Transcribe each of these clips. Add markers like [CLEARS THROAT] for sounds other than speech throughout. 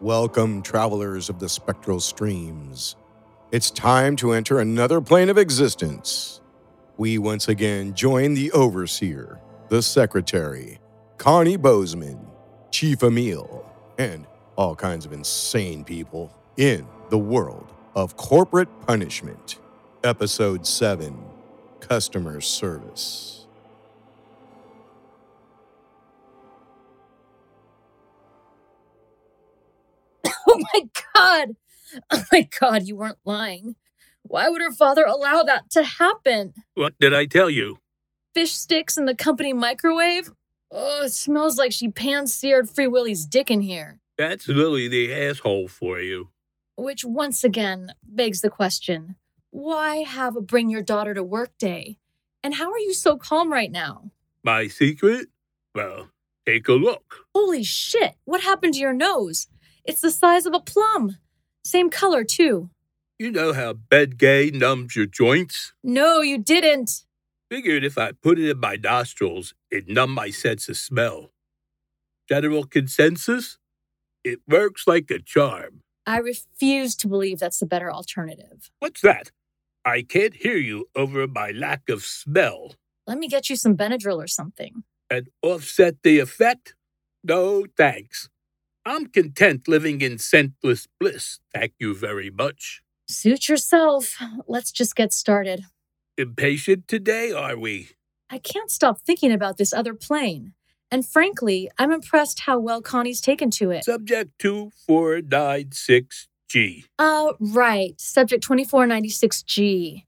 Welcome, travelers of the spectral streams. It's time to enter another plane of existence. We once again join the Overseer, the Secretary, Connie Bozeman, Chief Emil, and all kinds of insane people in the world of corporate punishment. Episode 7 Customer Service. God! [LAUGHS] Oh my god, you weren't lying. Why would her father allow that to happen? What did I tell you? Fish sticks in the company microwave? Oh, it smells like she pan seared Free Willy's dick in here. That's Lily the asshole for you. Which once again begs the question why have a bring your daughter to work day? And how are you so calm right now? My secret? Well, take a look. Holy shit, what happened to your nose? It's the size of a plum. Same color, too. You know how Bengay numbs your joints? No, you didn't. Figured if I put it in my nostrils, it'd numb my sense of smell. General consensus? It works like a charm. I refuse to believe that's the better alternative. What's that? I can't hear you over my lack of smell. Let me get you some Benadryl or something. And offset the effect? No, thanks. I'm content living in scentless bliss, thank you very much. Suit yourself. Let's just get started. Impatient today, are we? I can't stop thinking about this other plane. And frankly, I'm impressed how well Connie's taken to it. Subject 2496G. Uh, right. Subject 2496G.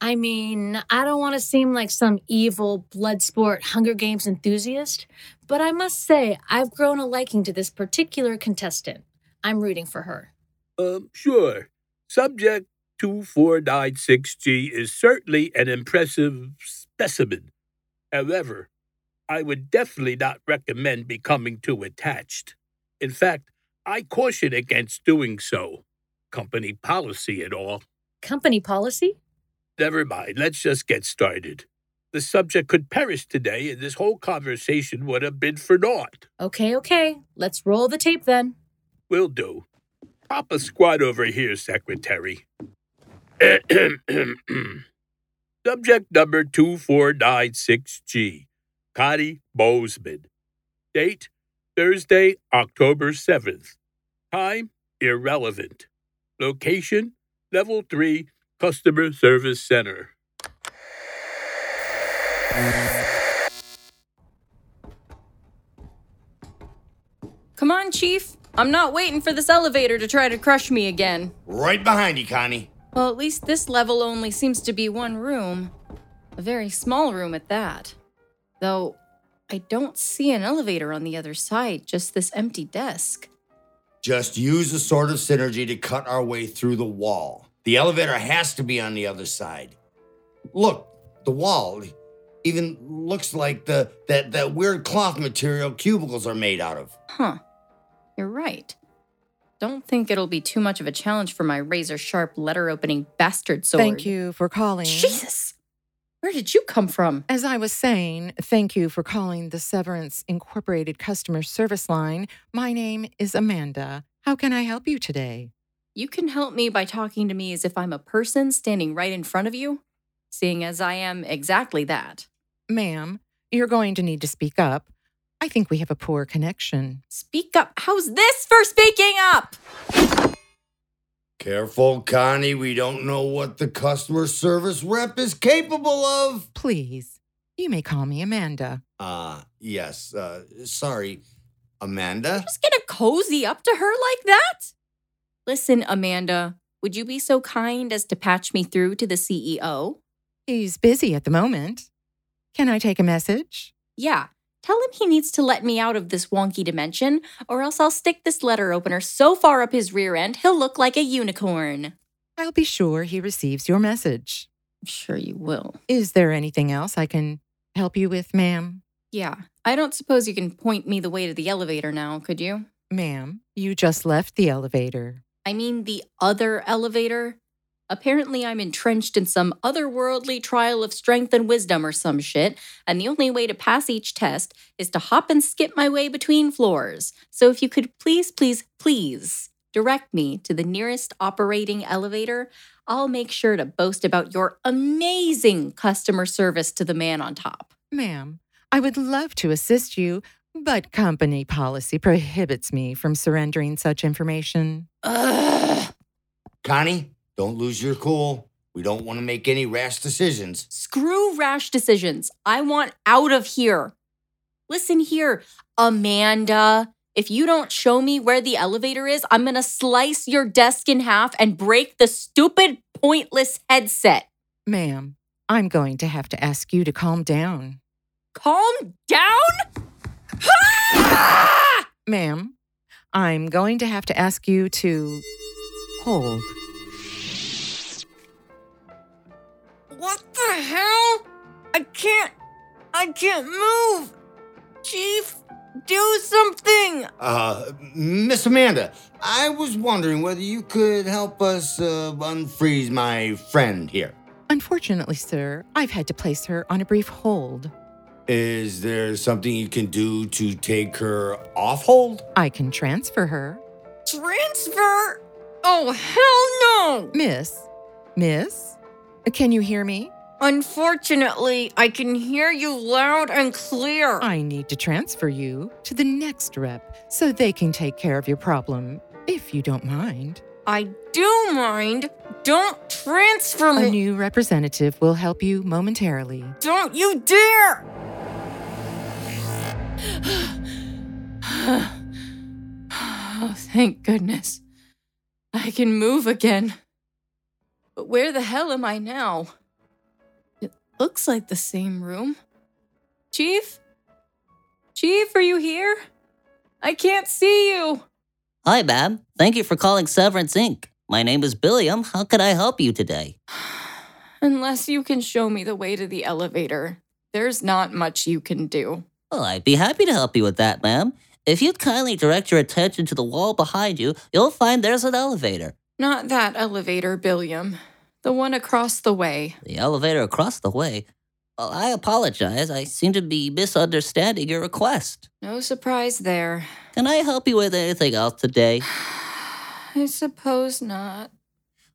I mean, I don't want to seem like some evil Bloodsport Hunger Games enthusiast, but I must say I've grown a liking to this particular contestant. I'm rooting for her. Um, sure. Subject 2496G is certainly an impressive specimen. However, I would definitely not recommend becoming too attached. In fact, I caution against doing so. Company policy and all. Company policy? Never mind, let's just get started. The subject could perish today, and this whole conversation would have been for naught. Okay, okay. Let's roll the tape then. Will do. Pop a squad over here, Secretary. [CLEARS THROAT] Subject number 2496G, Connie Bozeman. Date, Thursday, October 7th. Time, irrelevant. Location, Level 3, Customer Service Center. Come on, Chief. I'm not waiting for this elevator to try to crush me again. Right behind you, Connie. Well, at least this level only seems to be one room. A very small room at that. Though, I don't see an elevator on the other side, just this empty desk. Just use a sort of synergy to cut our way through the wall. The elevator has to be on the other side. Look, the wall even looks like the that, that weird cloth material cubicles are made out of. Huh. You're right. Don't think it'll be too much of a challenge for my razor sharp letter opening bastard sword. Thank you for calling. Jesus! Where did you come from? As I was saying, thank you for calling the Severance Incorporated customer service line. My name is Amanda. How can I help you today? You can help me by talking to me as if I'm a person standing right in front of you, seeing as I am exactly that. Ma'am, you're going to need to speak up. I think we have a poor connection. Speak up. How's this for speaking up? Careful, Connie. We don't know what the customer service rep is capable of. Please, you may call me Amanda. Uh, yes. Uh, sorry, Amanda? Just gonna cozy up to her like that? Listen, Amanda, would you be so kind as to patch me through to the CEO? He's busy at the moment. Can I take a message? Yeah, tell him he needs to let me out of this wonky dimension, or else I'll stick this letter opener so far up his rear end he'll look like a unicorn. I'll be sure he receives your message. I'm sure you will. Is there anything else I can help you with, ma'am? Yeah, I don't suppose you can point me the way to the elevator now, could you? Ma'am, you just left the elevator. I mean, the other elevator. Apparently, I'm entrenched in some otherworldly trial of strength and wisdom or some shit, and the only way to pass each test is to hop and skip my way between floors. So if you could please, please, please direct me to the nearest operating elevator, I'll make sure to boast about your amazing customer service to the man on top. Ma'am, I would love to assist you, but company policy prohibits me from surrendering such information. Ugh. Connie, don't lose your cool. We don't want to make any rash decisions. Screw rash decisions. I want out of here. Listen here, Amanda. If you don't show me where the elevator is, I'm going to slice your desk in half and break the stupid, pointless headset. Ma'am, I'm going to have to ask you to calm down. Calm down? [LAUGHS] Ma'am, I'm going to have to ask you to hold. What the hell? I can't. I can't move. Chief, do something. Uh, Miss Amanda, I was wondering whether you could help us uh, unfreeze my friend here. Unfortunately, sir, I've had to place her on a brief hold. Is there something you can do to take her off hold? I can transfer her. Transfer? Oh, hell no! Miss, Miss, can you hear me? Unfortunately, I can hear you loud and clear. I need to transfer you to the next rep so they can take care of your problem, if you don't mind. I do mind. Don't transfer me. A new representative will help you momentarily. Don't you dare! Oh, thank goodness. I can move again. But where the hell am I now? It looks like the same room. Chief? Chief, are you here? I can't see you. Hi, ma'am. Thank you for calling Severance Inc. My name is Billiam. How can I help you today? [SIGHS] Unless you can show me the way to the elevator, there's not much you can do. Well, I'd be happy to help you with that, ma'am. If you'd kindly direct your attention to the wall behind you, you'll find there's an elevator. Not that elevator, Billiam. The one across the way. The elevator across the way. Well, I apologize. I seem to be misunderstanding your request. No surprise there. Can I help you with anything else today? [SIGHS] I suppose not.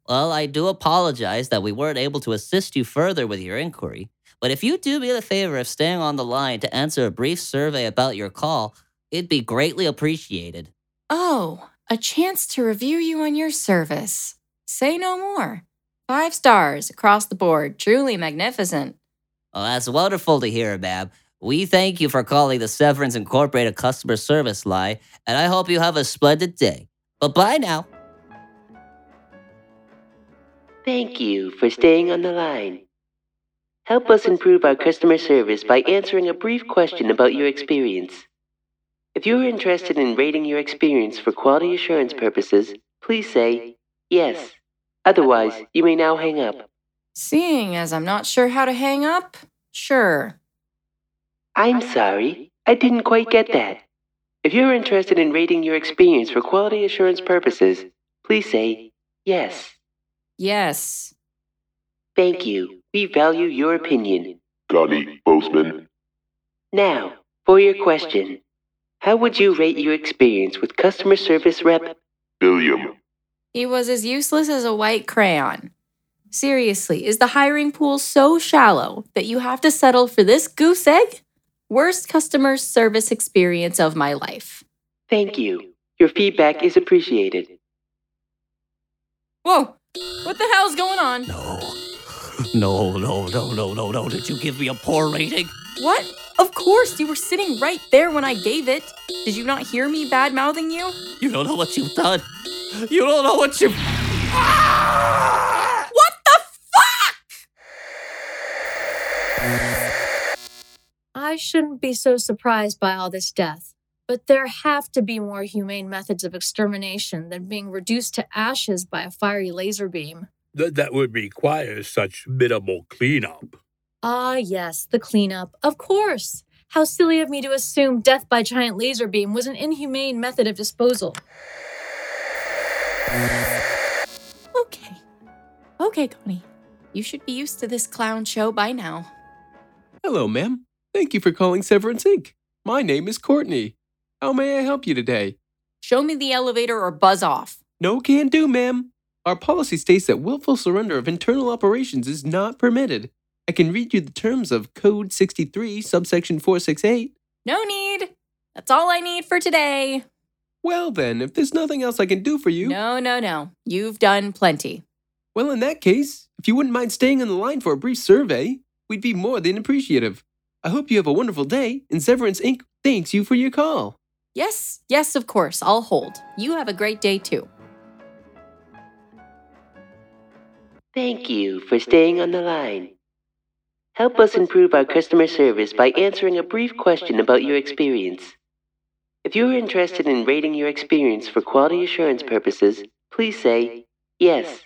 Well, I do apologize that we weren't able to assist you further with your inquiry. But if you do me the favor of staying on the line to answer a brief survey about your call, it'd be greatly appreciated. Oh, a chance to review you on your service. Say no more. Five stars across the board. Truly magnificent. Well, that's wonderful to hear, ma'am. We thank you for calling the Severance Incorporated customer service line, and I hope you have a splendid day. But bye now. Thank you for staying on the line. Help us improve our customer service by answering a brief question about your experience. If you are interested in rating your experience for quality assurance purposes, please say yes. Otherwise, you may now hang up. Seeing as I'm not sure how to hang up, sure. I'm sorry, I didn't quite get that. If you're interested in rating your experience for quality assurance purposes, please say yes. Yes. Thank you. We value your opinion. Connie Bozeman, Now, for your question. How would you rate your experience with customer service rep? Billiam, He was as useless as a white crayon. Seriously, is the hiring pool so shallow that you have to settle for this goose egg? Worst customer service experience of my life. Thank you. Your feedback is appreciated. Whoa! What the hell's going on? No. [LAUGHS] No, no, no, no, no, no. Did you give me a poor rating? What? Of course, you were sitting right there when I gave it. Did you not hear me bad mouthing you? You don't know what you've done. You don't know what you've. Ah! What the fuck? I shouldn't be so surprised by all this death, but there have to be more humane methods of extermination than being reduced to ashes by a fiery laser beam. Th- that would require such minimal cleanup. Ah, yes, the cleanup. Of course. How silly of me to assume death by giant laser beam was an inhumane method of disposal. Okay. Okay, Connie. You should be used to this clown show by now. Hello, ma'am. Thank you for calling Severance Inc. My name is Courtney. How may I help you today? Show me the elevator or buzz off. No can do, ma'am. Our policy states that willful surrender of internal operations is not permitted. I can read you the terms of Code 63, subsection 468. No need. That's all I need for today. Well, then, if there's nothing else I can do for you, No, no, no. You've done plenty. well, in that case, if you wouldn't mind staying on the line for a brief survey, we'd be more than appreciative. I hope you have a wonderful day, and Severance Inc. thanks you for your call. Yes, yes, of course. I'll hold. You have a great day too. Thank you for staying on the line. Help us improve our customer service by answering a brief question about your experience. If you are interested in rating your experience for quality assurance purposes, please say yes.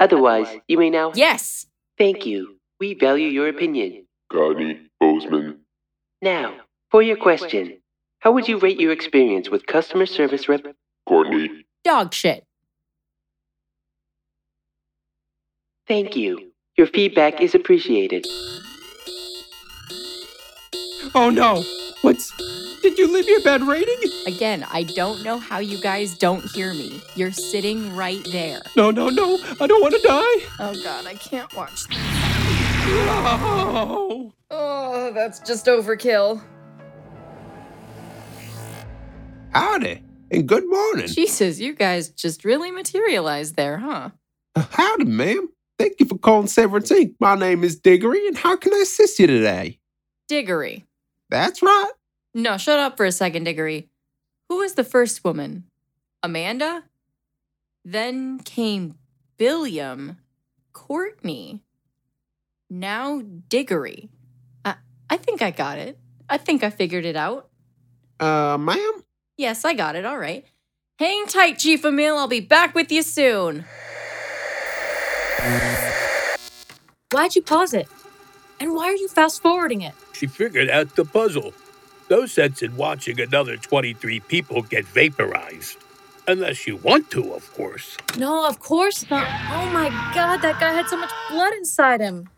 Otherwise, you may now. Yes. Thank you. We value your opinion. Connie Bozeman. Now, for your question How would you rate your experience with customer service rep? Courtney. Dog shit. Thank you. Your feedback is appreciated. Oh no! What's. Did you leave your a bad rating? Again, I don't know how you guys don't hear me. You're sitting right there. No, no, no! I don't want to die! Oh god, I can't watch this. No! Oh, that's just overkill. Howdy, and good morning. Jesus, you guys just really materialized there, huh? Howdy, ma'am. Thank you for calling Severance Inc. My name is Diggory, and how can I assist you today? Diggory. That's right. No, shut up for a second, Diggory. Who was the first woman? Amanda? Then came Billiam, Courtney. Now Diggory. I, I think I got it. I think I figured it out. Uh, ma'am? Yes, I got it. All right. Hang tight, Chief Emil. I'll be back with you soon. Why'd you pause it? And why are you fast forwarding it? She figured out the puzzle. No sense in watching another 23 people get vaporized. Unless you want to, of course. No, of course not. Oh my god, that guy had so much blood inside him.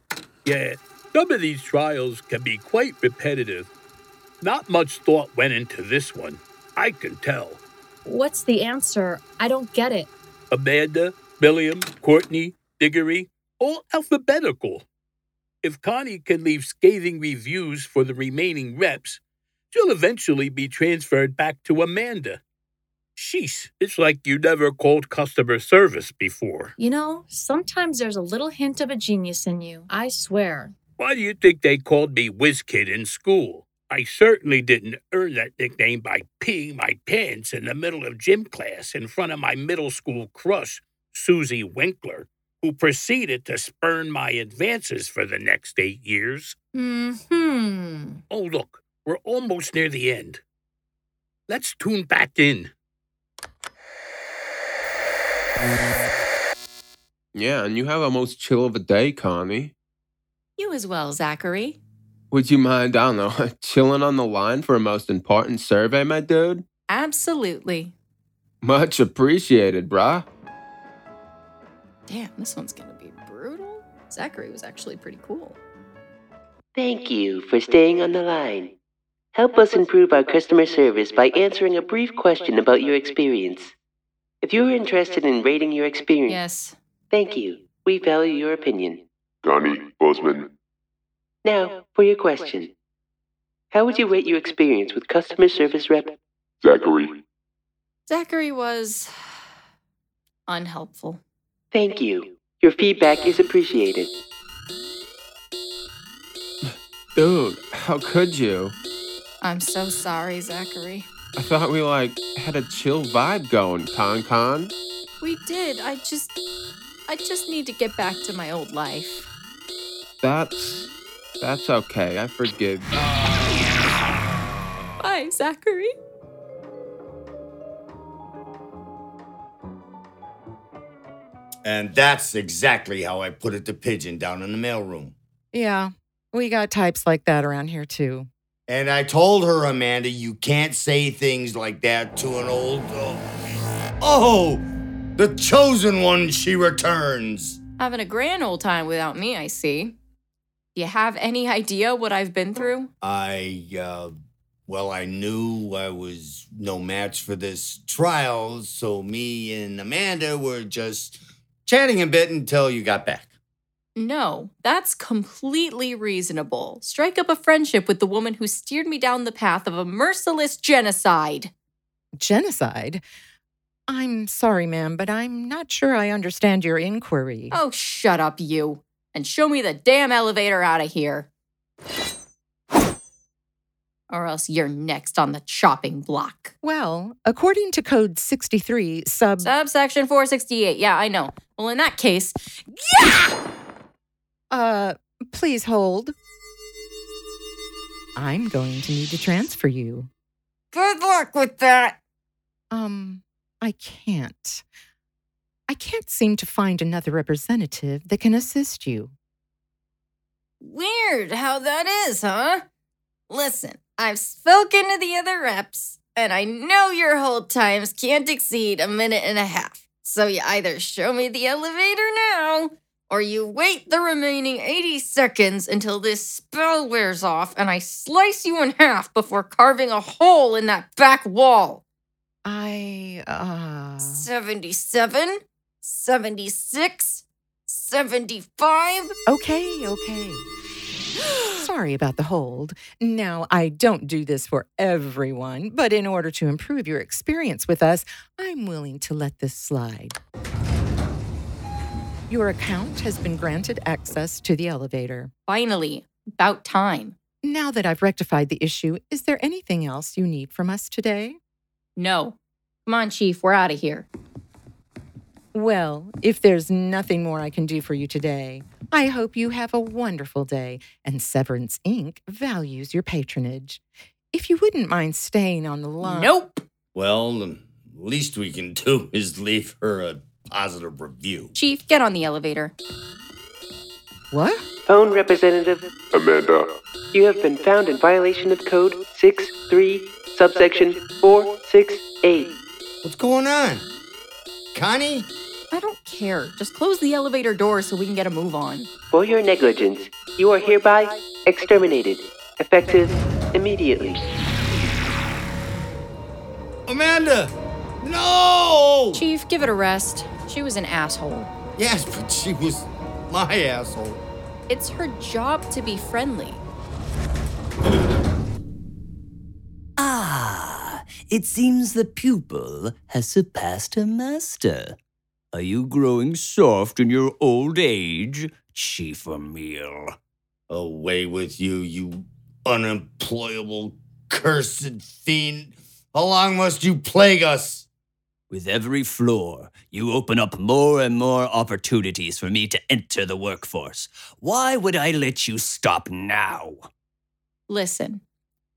Yeah, some of these trials can be quite repetitive. Not much thought went into this one. I can tell. What's the answer? I don't get it. Amanda, William, Courtney, Diggory, all alphabetical. If Connie can leave scathing reviews for the remaining reps, she'll eventually be transferred back to Amanda. Sheesh, it's like you never called customer service before. You know, sometimes there's a little hint of a genius in you. I swear. Why do you think they called me Whiz Kid in school? I certainly didn't earn that nickname by peeing my pants in the middle of gym class in front of my middle school crush, Susie Winkler, who proceeded to spurn my advances for the next eight years. Hmm. Oh, look, we're almost near the end. Let's tune back in. Yeah, and you have a most chill of a day, Connie. You as well, Zachary. Would you mind, I don't know, [LAUGHS] chilling on the line for a most important survey, my dude? Absolutely. Much appreciated, brah. Damn, this one's gonna be brutal. Zachary was actually pretty cool. Thank you for staying on the line. Help us improve our customer service by answering a brief question about your experience. If you are interested in rating your experience, Yes. thank you. We value your opinion. Connie Bozeman. Now, for your question. How would you rate your experience with customer service rep? Zachary. Zachary was unhelpful. Thank you. Your feedback is appreciated. [SIGHS] Dude, how could you? I'm so sorry, Zachary. I thought we, like, had a chill vibe going, Con Con. We did. I just. I just need to get back to my old life. That's. That's okay. I forgive you. Bye, Zachary. And that's exactly how I put it to Pigeon down in the mailroom. Yeah, we got types like that around here too. And I told her, Amanda, you can't say things like that to an old. Oh, oh the chosen one, she returns. Having a grand old time without me, I see. Do you have any idea what I've been through? I, uh, well, I knew I was no match for this trial, so me and Amanda were just chatting a bit until you got back. No, that's completely reasonable. Strike up a friendship with the woman who steered me down the path of a merciless genocide. Genocide? I'm sorry, ma'am, but I'm not sure I understand your inquiry. Oh, shut up, you. And show me the damn elevator out of here. Or else you're next on the chopping block. Well, according to Code 63, sub. Subsection 468. Yeah, I know. Well, in that case, Yeah! Uh, please hold. I'm going to need to transfer you. good luck with that. Um, I can't. I can't seem to find another representative that can assist you. Weird how that is, huh? Listen, I've spoken to the other reps, and I know your hold times can't exceed a minute and a half. So you either show me the elevator now, or you wait the remaining 80 seconds until this spell wears off and I slice you in half before carving a hole in that back wall. I, uh. 77, 76, 75. Okay, okay. [GASPS] [GASPS] [GASPS] Sorry about the hold. Now, I don't do this for everyone, but in order to improve your experience with us, I'm willing to let this slide. Your account has been granted access to the elevator. Finally, about time. Now that I've rectified the issue, is there anything else you need from us today? No. Come on, Chief, we're out of here. Well, if there's nothing more I can do for you today, I hope you have a wonderful day and Severance Inc. values your patronage. If you wouldn't mind staying on the line. Nope. Well, the least we can do [LAUGHS] is leave her a positive review. Chief, get on the elevator. What? Phone representative, Amanda, you have been found in violation of code 63, subsection 468. What's going on? Connie? I don't care. Just close the elevator door so we can get a move on. For your negligence, you are hereby exterminated, effective immediately. Amanda! No! Chief, give it a rest. She was an asshole. Yes, but she was my asshole. It's her job to be friendly. Ah, it seems the pupil has surpassed her master. Are you growing soft in your old age, Chief Emil? Away with you, you unemployable, cursed fiend. How long must you plague us? With every floor, you open up more and more opportunities for me to enter the workforce. Why would I let you stop now? Listen,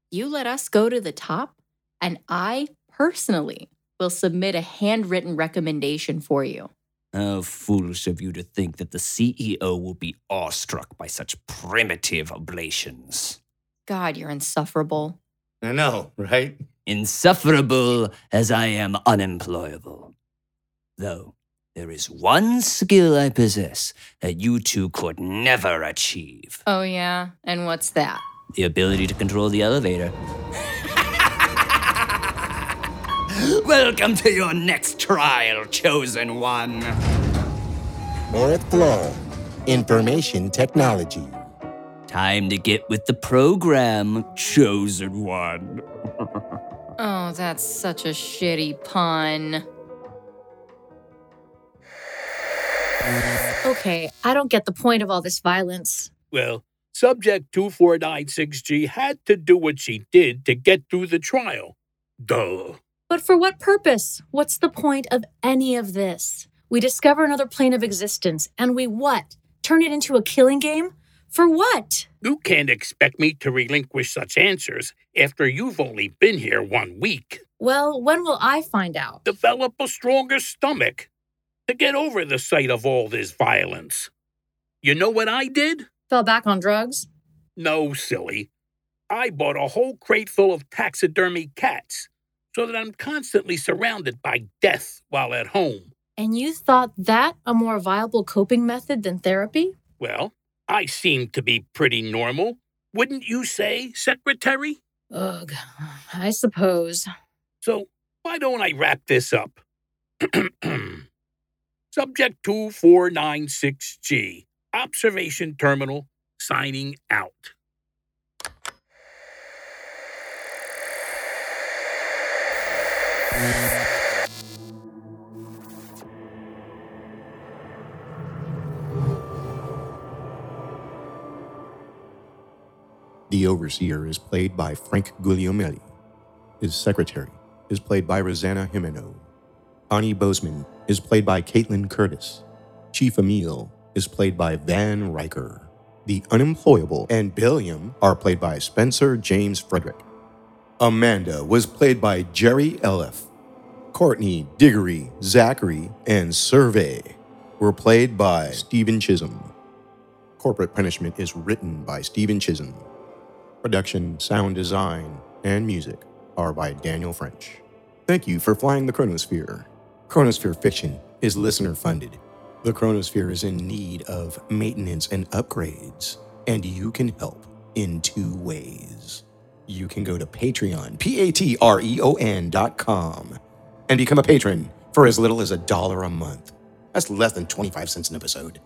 you let us go to the top, and I personally will submit a handwritten recommendation for you. How foolish of you to think that the CEO will be awestruck by such primitive oblations. God, you're insufferable. I know, right? Insufferable as I am unemployable. Though, there is one skill I possess that you two could never achieve Oh, yeah? And what's that? the ability to control the elevator. [LAUGHS] Welcome to your next trial, chosen one. Fourth floor, information technology. Time to get with the program, chosen one. [LAUGHS] Oh, that's such a shitty pun. Okay, I don't get the point of all this violence. Well, Subject 2496G had to do what she did to get through the trial. Duh. But for what purpose? What's the point of any of this? We discover another plane of existence, and we what? Turn it into a killing game? For what? You can't expect me to relinquish such answers after you've only been here one week. Well, when will I find out? Develop a stronger stomach to get over the sight of all this violence. You know what I did? Fell back on drugs? No, silly. I bought a whole crate full of taxidermy cats so that I'm constantly surrounded by death while at home. And you thought that a more viable coping method than therapy? Well, I seem to be pretty normal, wouldn't you say, Secretary? Ugh, I suppose. So why don't I wrap this up? [CLEARS THROAT] Subject 2496G, Observation Terminal, signing out. The Overseer is played by Frank Guglielmelli. His secretary is played by Rosanna Jimeno. Connie Bozeman is played by Caitlin Curtis. Chief Emil is played by Van Riker. The Unemployable and Billiam are played by Spencer James Frederick. Amanda was played by Jerry Elif. Courtney, Diggory, Zachary, and Survey were played by Stephen Chisholm. Corporate Punishment is written by Stephen Chisholm. Production, sound design, and music are by Daniel French. Thank you for flying the Chronosphere. Chronosphere Fiction is listener funded. The Chronosphere is in need of maintenance and upgrades, and you can help in two ways. You can go to Patreon, P A T R E O N dot com, and become a patron for as little as a dollar a month. That's less than 25 cents an episode.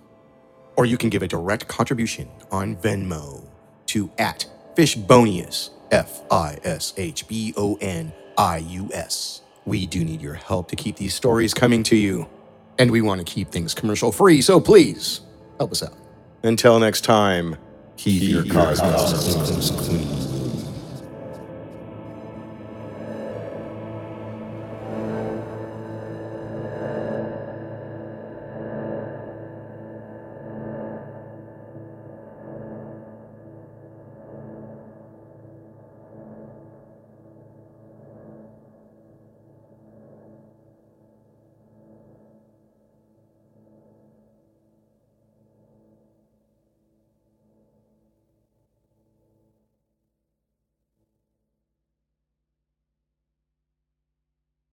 Or you can give a direct contribution on Venmo to at Fishbonius, F I S H B O N I U S. We do need your help to keep these stories coming to you, and we want to keep things commercial free, so please help us out. Until next time, keep, your cosmos clean.